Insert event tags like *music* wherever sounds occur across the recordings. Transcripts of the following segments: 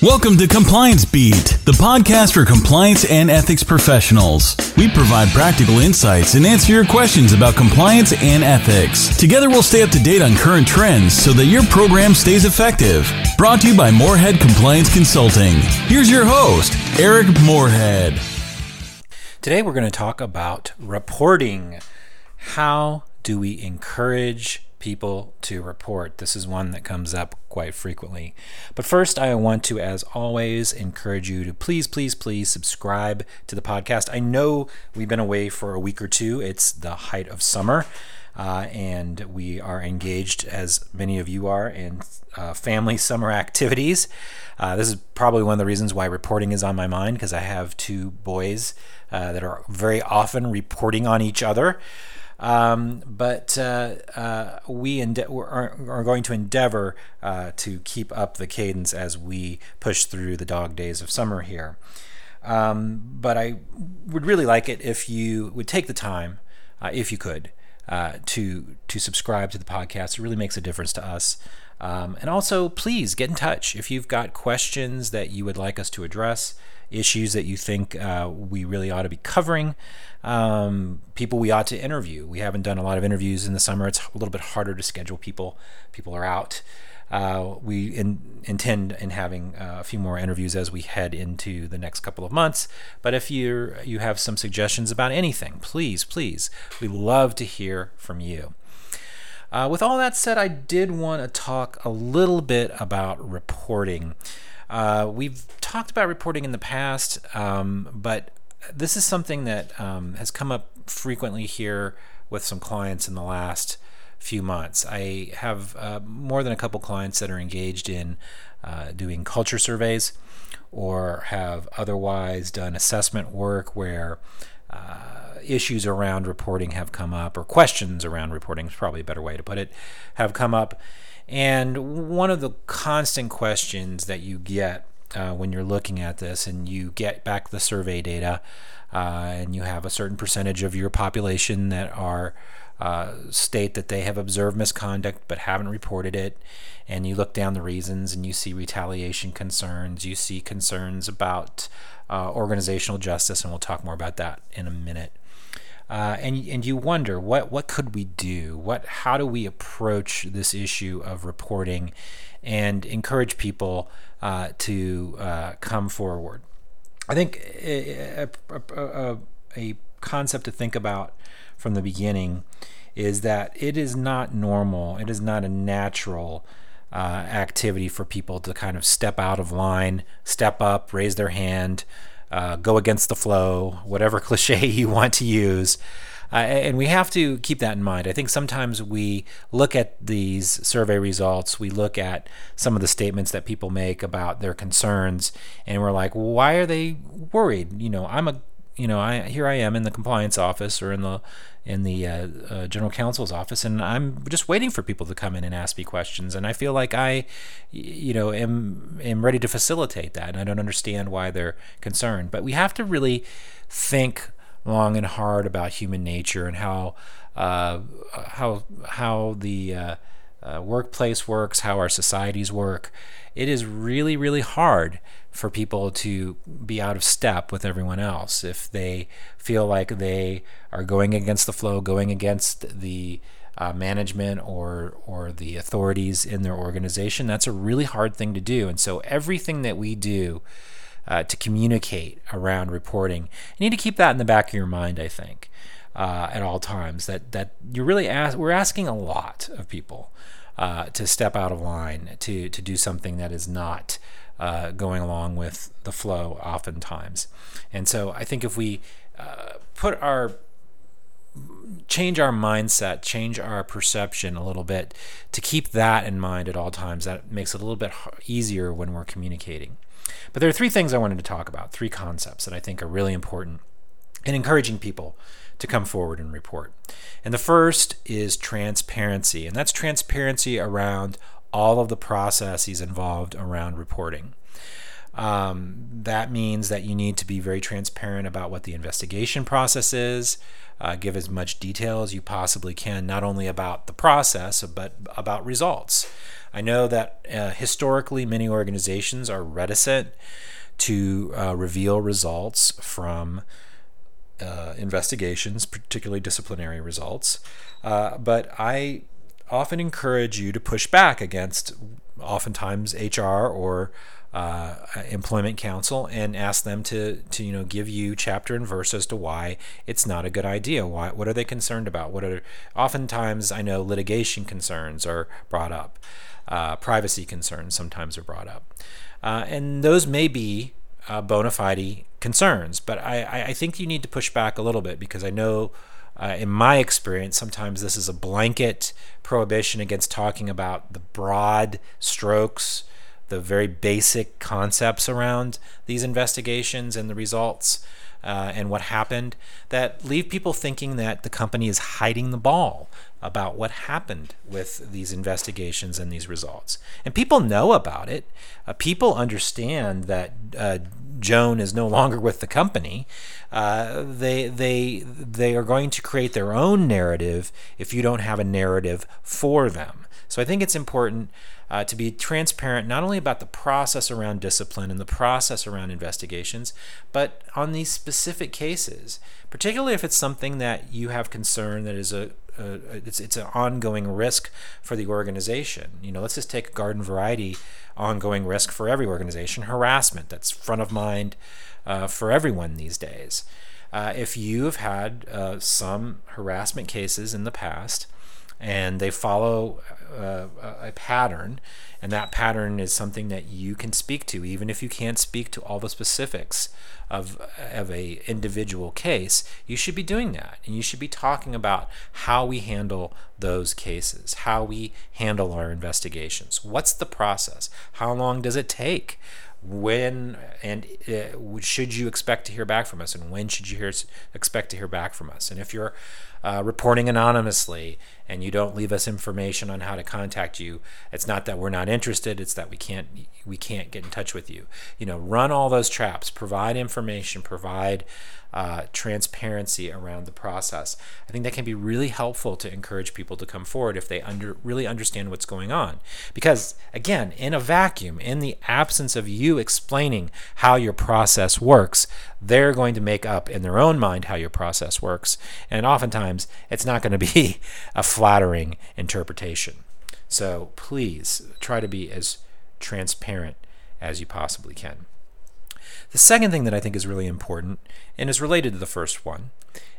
Welcome to Compliance Beat, the podcast for compliance and ethics professionals. We provide practical insights and answer your questions about compliance and ethics. Together, we'll stay up to date on current trends so that your program stays effective. Brought to you by Moorhead Compliance Consulting. Here's your host, Eric Moorhead. Today, we're going to talk about reporting. How do we encourage people to report. This is one that comes up quite frequently. But first, I want to, as always, encourage you to please, please, please subscribe to the podcast. I know we've been away for a week or two, it's the height of summer. Uh, and we are engaged, as many of you are, in uh, family *laughs* summer activities. Uh, this is probably one of the reasons why reporting is on my mind because I have two boys uh, that are very often reporting on each other. Um, but uh, uh, we ende- are, are, going to endeavor uh, to keep up the cadence as we push through the dog days of summer here. Um, but I would really like it if you would take the time, uh, if you could, uh, to to subscribe to the podcast. It really makes a difference to us. Um, and also, please get in touch if you've got questions that you would like us to address issues that you think uh, we really ought to be covering, um, people we ought to interview. We haven't done a lot of interviews in the summer. It's a little bit harder to schedule people. People are out. Uh, we in, intend in having uh, a few more interviews as we head into the next couple of months. But if you you have some suggestions about anything, please, please, we love to hear from you. Uh, with all that said, I did want to talk a little bit about reporting. Uh, we've talked about reporting in the past, um, but this is something that um, has come up frequently here with some clients in the last few months. I have uh, more than a couple clients that are engaged in uh, doing culture surveys or have otherwise done assessment work where uh, issues around reporting have come up, or questions around reporting is probably a better way to put it, have come up. And one of the constant questions that you get uh, when you're looking at this and you get back the survey data uh, and you have a certain percentage of your population that are uh, state that they have observed misconduct but haven't reported it and you look down the reasons and you see retaliation concerns you see concerns about uh, organizational justice and we'll talk more about that in a minute uh, and and you wonder what what could we do? What how do we approach this issue of reporting, and encourage people uh, to uh, come forward? I think a, a, a, a, concept to think about from the beginning is that it is not normal. It is not a natural. Uh, activity for people to kind of step out of line, step up, raise their hand, uh, go against the flow, whatever *laughs* cliche you want to use. Uh, and we have to keep that in mind. I think sometimes we look at these survey results, we look at some of the statements that people make about their concerns, and we're like, why are they worried? You know, I'm a you know, I here I am in the compliance office or in the in the uh, uh, general counsel's office, and I'm just waiting for people to come in and ask me questions. And I feel like I, you know, am am ready to facilitate that, and I don't understand why they're concerned. But we have to really think long and hard about human nature and how uh, how how the uh, workplace works, how our societies work. It is really really hard for people to be out of step with everyone else. If they feel like they are going against the flow, going against the uh, management or or the authorities in their organization, that's a really hard thing to do. And so everything that we do uh, to communicate around reporting, you need to keep that in the back of your mind. I think. Uh, at all times, that that you're really ask, we're asking a lot of people uh, to step out of line, to to do something that is not uh, going along with the flow oftentimes. And so I think if we uh, put our change our mindset, change our perception a little bit to keep that in mind at all times, that makes it a little bit easier when we're communicating. But there are three things I wanted to talk about, three concepts that I think are really important in encouraging people to come forward and report. And the first is transparency, and that's transparency around all of the processes involved around reporting. Um, that means that you need to be very transparent about what the investigation process is. Uh, give as much detail as you possibly can, not only about the process, but about results. I know that uh, historically many organizations are reticent to uh, reveal results from uh, investigations, particularly disciplinary results. Uh, but I often encourage you to push back against oftentimes HR or uh, employment counsel and ask them to to you know give you chapter and verse as to why it's not a good idea. Why what are they concerned about? What are oftentimes I know litigation concerns are brought up, uh, privacy concerns sometimes are brought up, uh, and those may be uh, bona fide concerns. But I I think you need to push back a little bit because I know. Uh, in my experience, sometimes this is a blanket prohibition against talking about the broad strokes the very basic concepts around these investigations and the results uh, and what happened that leave people thinking that the company is hiding the ball about what happened with these investigations and these results. And people know about it. Uh, people understand that uh, Joan is no longer with the company. Uh, they they they are going to create their own narrative if you don't have a narrative for them. So I think it's important uh, to be transparent not only about the process around discipline and the process around investigations, but on these specific cases, particularly if it's something that you have concern that is a, a it's it's an ongoing risk for the organization. You know, let's just take garden variety ongoing risk for every organization, harassment that's front of mind uh, for everyone these days. Uh, if you have had uh, some harassment cases in the past and they follow uh, a pattern, and that pattern is something that you can speak to, even if you can't speak to all the specifics of of a individual case. You should be doing that, and you should be talking about how we handle those cases, how we handle our investigations. What's the process? How long does it take? when and uh, should you expect to hear back from us and when should you hear, expect to hear back from us and if you're uh, reporting anonymously and you don't leave us information on how to contact you it's not that we're not interested it's that we can't we can't get in touch with you you know run all those traps provide information provide uh, transparency around the process. I think that can be really helpful to encourage people to come forward if they under, really understand what's going on. Because, again, in a vacuum, in the absence of you explaining how your process works, they're going to make up in their own mind how your process works. And oftentimes, it's not going to be *laughs* a flattering interpretation. So please try to be as transparent as you possibly can. The second thing that I think is really important and is related to the first one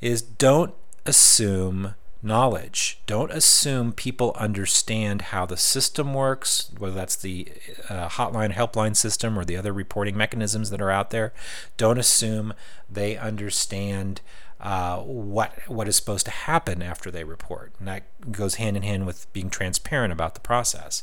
is don't assume knowledge. Don't assume people understand how the system works, whether that's the uh, hotline, helpline system, or the other reporting mechanisms that are out there. Don't assume they understand uh, what what is supposed to happen after they report, and that goes hand in hand with being transparent about the process.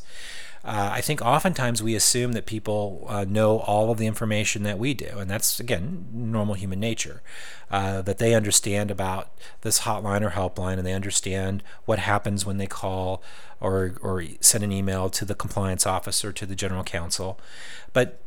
Uh, I think oftentimes we assume that people uh, know all of the information that we do, and that's again normal human nature. Uh, that they understand about this hotline or helpline, and they understand what happens when they call or or send an email to the compliance officer to the general counsel, but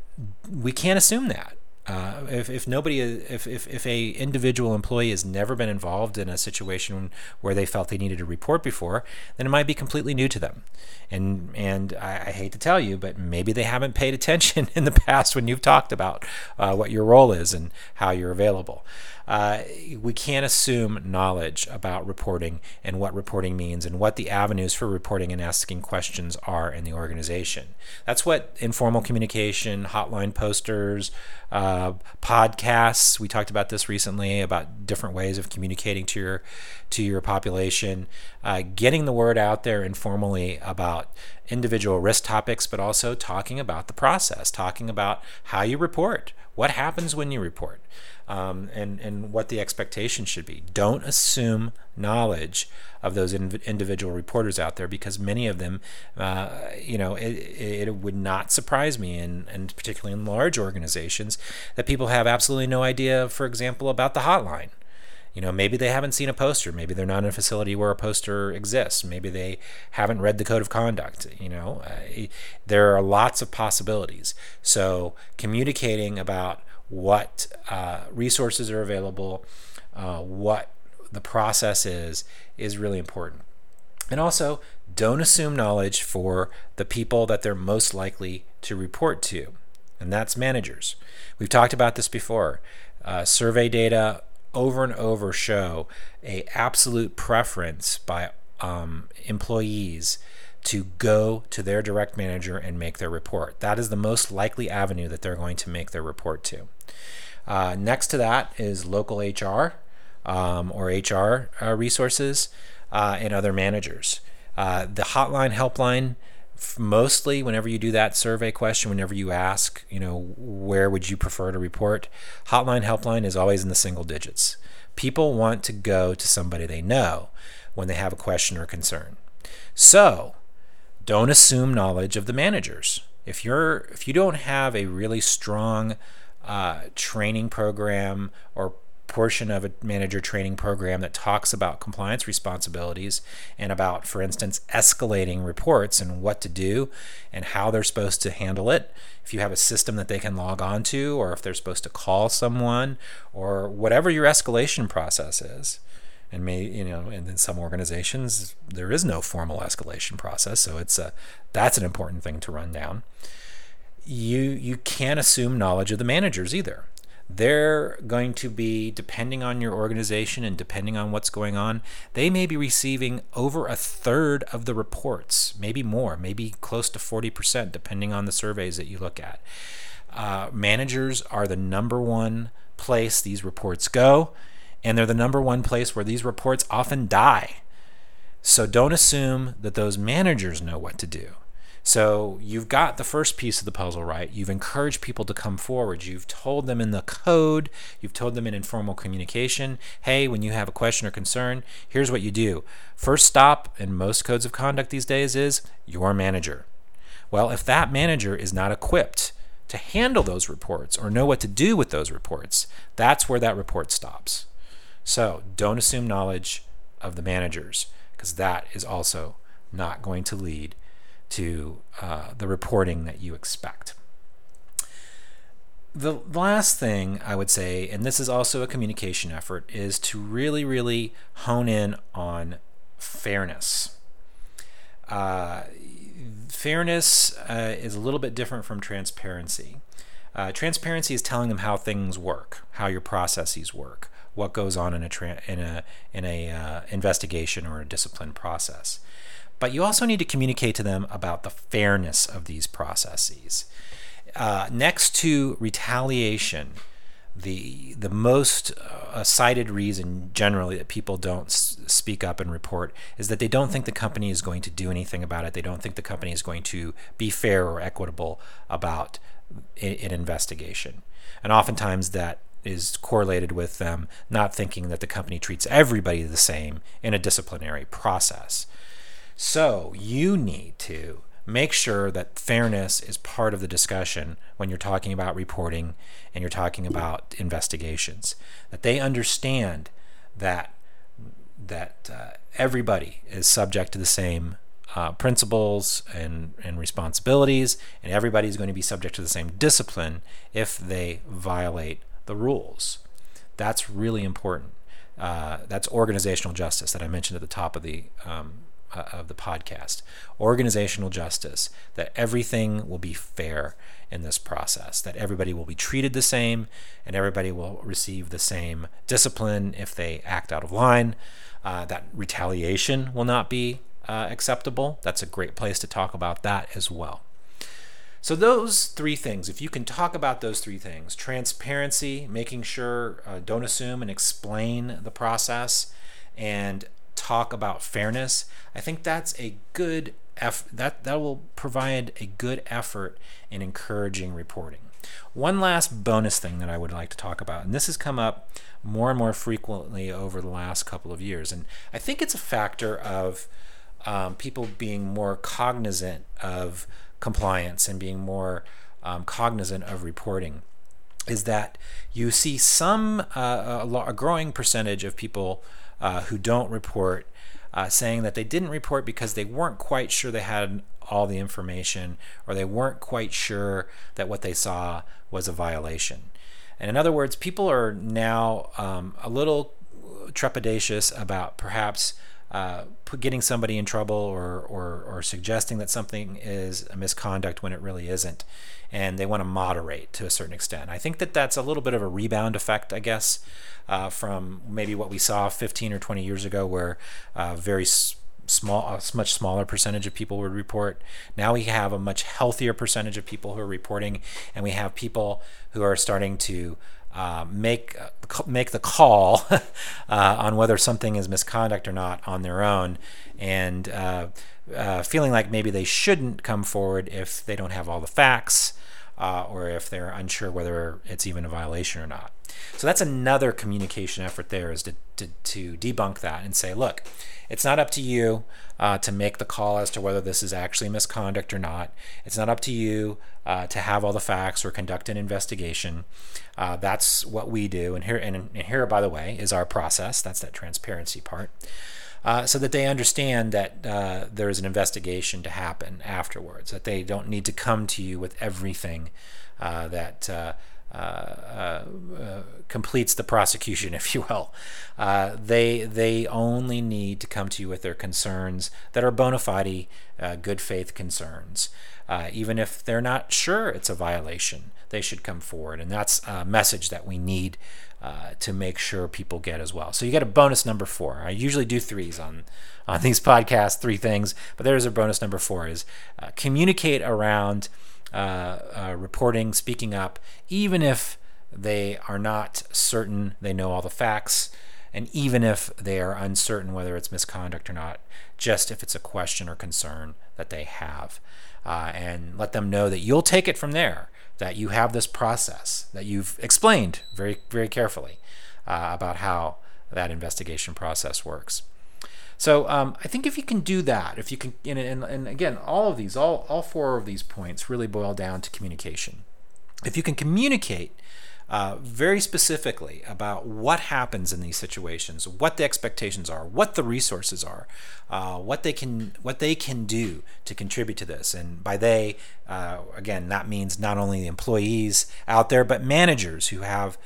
we can't assume that. Uh, if, if nobody if, if, if a individual employee has never been involved in a situation where they felt they needed to report before then it might be completely new to them and and I, I hate to tell you but maybe they haven't paid attention *laughs* in the past when you've talked about uh, what your role is and how you're available uh, we can't assume knowledge about reporting and what reporting means and what the avenues for reporting and asking questions are in the organization. That's what informal communication, hotline posters, uh, Uh, podcasts. We talked about this recently about different ways of communicating to your to your population, uh, getting the word out there informally about individual risk topics, but also talking about the process, talking about how you report, what happens when you report um, and and what the expectation should be. Don't assume knowledge of those in, individual reporters out there because many of them, uh, you know, it, it would not surprise me, and and particularly in large organizations, that people have absolutely no idea, for example, about the hotline You know, maybe they haven't seen a poster. Maybe they're not in a facility where a poster exists. Maybe they haven't read the code of conduct. You know, uh, there are lots of possibilities. So, communicating about what uh, resources are available, uh, what the process is, is really important. And also, don't assume knowledge for the people that they're most likely to report to, and that's managers. We've talked about this before. Uh, survey data over and over show a absolute preference by um, employees to go to their direct manager and make their report. That is the most likely avenue that they're going to make their report to. Uh, next to that is local HR um, or HR uh, resources uh, and other managers. Uh, the hotline, helpline, mostly whenever you do that survey question whenever you ask you know where would you prefer to report hotline helpline is always in the single digits. People want to go to somebody they know when they have a question or concern. So don't assume knowledge of the managers. If you're if you don't have a really strong uh, training program or portion of a manager training program that talks about compliance responsibilities and about, for instance, escalating reports and what to do and how they're supposed to handle it. If you have a system that they can log on to, or if they're supposed to call someone, or whatever your escalation process is. And may you know, and in some organizations there is no formal escalation process, so it's a that's an important thing to run down. You you can't assume knowledge of the managers either they're going to be, depending on your organization and depending on what's going on, they may be receiving over a third of the reports, maybe more, maybe close to 40%, depending on the surveys that you look at. Uh, managers are the number one place these reports go, and they're the number one place where these reports often die. So don't assume that those managers know what to do. So you've got the first piece of the puzzle right. You've encouraged people to come forward. You've told them in the code, you've told them in informal communication, hey, when you have a question or concern, here's what you do. First stop in most codes of conduct these days is your manager. Well, if that manager is not equipped to handle those reports or know what to do with those reports, that's where that report stops. So don't assume knowledge of the managers because that is also not going to lead to uh, the reporting that you expect. The last thing I would say, and this is also a communication effort, is to really, really hone in on fairness. Uh, fairness uh, is a little bit different from transparency. Uh, transparency is telling them how things work, how your processes work, what goes on in a tra- in a in a uh, investigation or a discipline process. But you also need to communicate to them about the fairness of these processes. Uh, next to retaliation, the the most uh, cited reason generally that people don't s- speak up and report is that they don't think the company is going to do anything about it. They don't think the company is going to be fair or equitable about an investigation, and oftentimes that is correlated with them not thinking that the company treats everybody the same in a disciplinary process. So you need to make sure that fairness is part of the discussion when you're talking about reporting and you're talking about investigations. That they understand that that uh, everybody is subject to the same uh, principles and, and responsibilities, and everybody's going to be subject to the same discipline if they violate the rules. That's really important. Uh, that's organizational justice that I mentioned at the top of the um, uh, of the podcast. Organizational justice, that everything will be fair in this process, that everybody will be treated the same and everybody will receive the same discipline if they act out of line, uh, that retaliation will not be uh, acceptable. That's a great place to talk about that as well. So, those three things, if you can talk about those three things transparency, making sure, uh, don't assume and explain the process, and talk about fairness, I think that's a good eff- that that will provide a good effort in encouraging reporting. One last bonus thing that I would like to talk about, and this has come up more and more frequently over the last couple of years, and I think it's a factor of um, people being more cognizant of compliance and being more um, cognizant of reporting. is that you see some uh, a, a, growing percentage of people uh, who don't report uh, saying that they didn't report because they weren't quite sure they had all the information or they weren't quite sure that what they saw was a violation. And in other words, people are now um, a little trepidatious about perhaps uh, getting somebody in trouble or, or, or suggesting that something is a misconduct when it really isn't. And they want to moderate to a certain extent. I think that that's a little bit of a rebound effect, I guess, uh, from maybe what we saw 15 or 20 years ago, where uh, very small, a much smaller percentage of people would report. Now we have a much healthier percentage of people who are reporting, and we have people who are starting to uh, make make the call *laughs* uh, on whether something is misconduct or not on their own, and uh, uh, feeling like maybe they shouldn't come forward if they don't have all the facts uh, or if they're unsure whether it's even a violation or not. So that's another communication effort there is to, to, to debunk that and say, look, it's not up to you uh, to make the call as to whether this is actually misconduct or not. It's not up to you uh, to have all the facts or conduct an investigation. Uh, that's what we do. And here, and, and, here, by the way, is our process. That's that transparency part. Uh, so that they understand that uh, there is an investigation to happen afterwards, that they don't need to come to you with everything uh, that uh, uh, completes the prosecution, *laughs* if you will. They they only need to come to you with their concerns that are bona fide, good faith concerns. even if they're not sure it's a violation, they should come forward, and that's a message that we need uh, to make sure people get as well. So you get a bonus number four. I usually do threes on on these *laughs* podcasts, three things, but there's a bonus number four: is uh, communicate around uh, uh, reporting, speaking up, even if they are not certain they know all the facts, and even if they are uncertain whether it's misconduct or not, just if it's a question or concern that they have. Uh, and let them know that you'll take it from there, that you have this process that you've explained very, very carefully uh, about how that investigation process works. So um, I think if you can do that, if you can, and, and, and again, all of these, all, all four of these points really boil down to communication. If you can communicate uh, very specifically about what happens in these situations, what the expectations are, what the resources are, uh, what they can what they can do to contribute to this. And by they, uh, again, that means not only the employees out there, but managers who have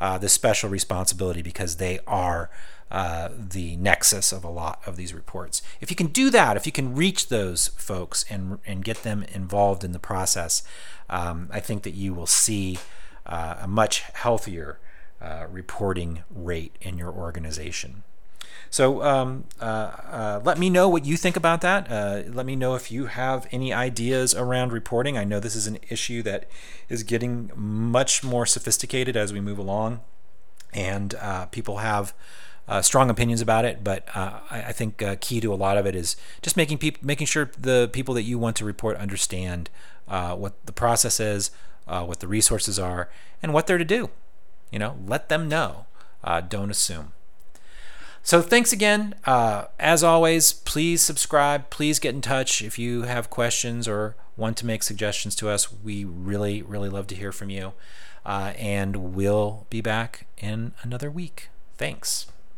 uh, this special responsibility because they are uh, the nexus of a lot of these reports. If you can do that, if you can reach those folks and and get them involved in the process, um, I think that you will see uh, a much healthier uh, reporting rate in your organization. So um, uh, uh, let me know what you think about that. Uh, let me know if you have any ideas around reporting. I know this is an issue that is getting much more sophisticated as we move along, and people have uh, strong opinions about it, but uh, I, I, think uh, key to a lot of it is just making people, making sure the people that you want to report understand uh, what the process is, uh, what the resources are, and what they're to do. You know, let them know. Uh, don't assume. So thanks again. as always, please subscribe. Please get in touch if you have questions or want to make suggestions to us. We really, really love to hear from you. and we'll be back in another week. Thanks.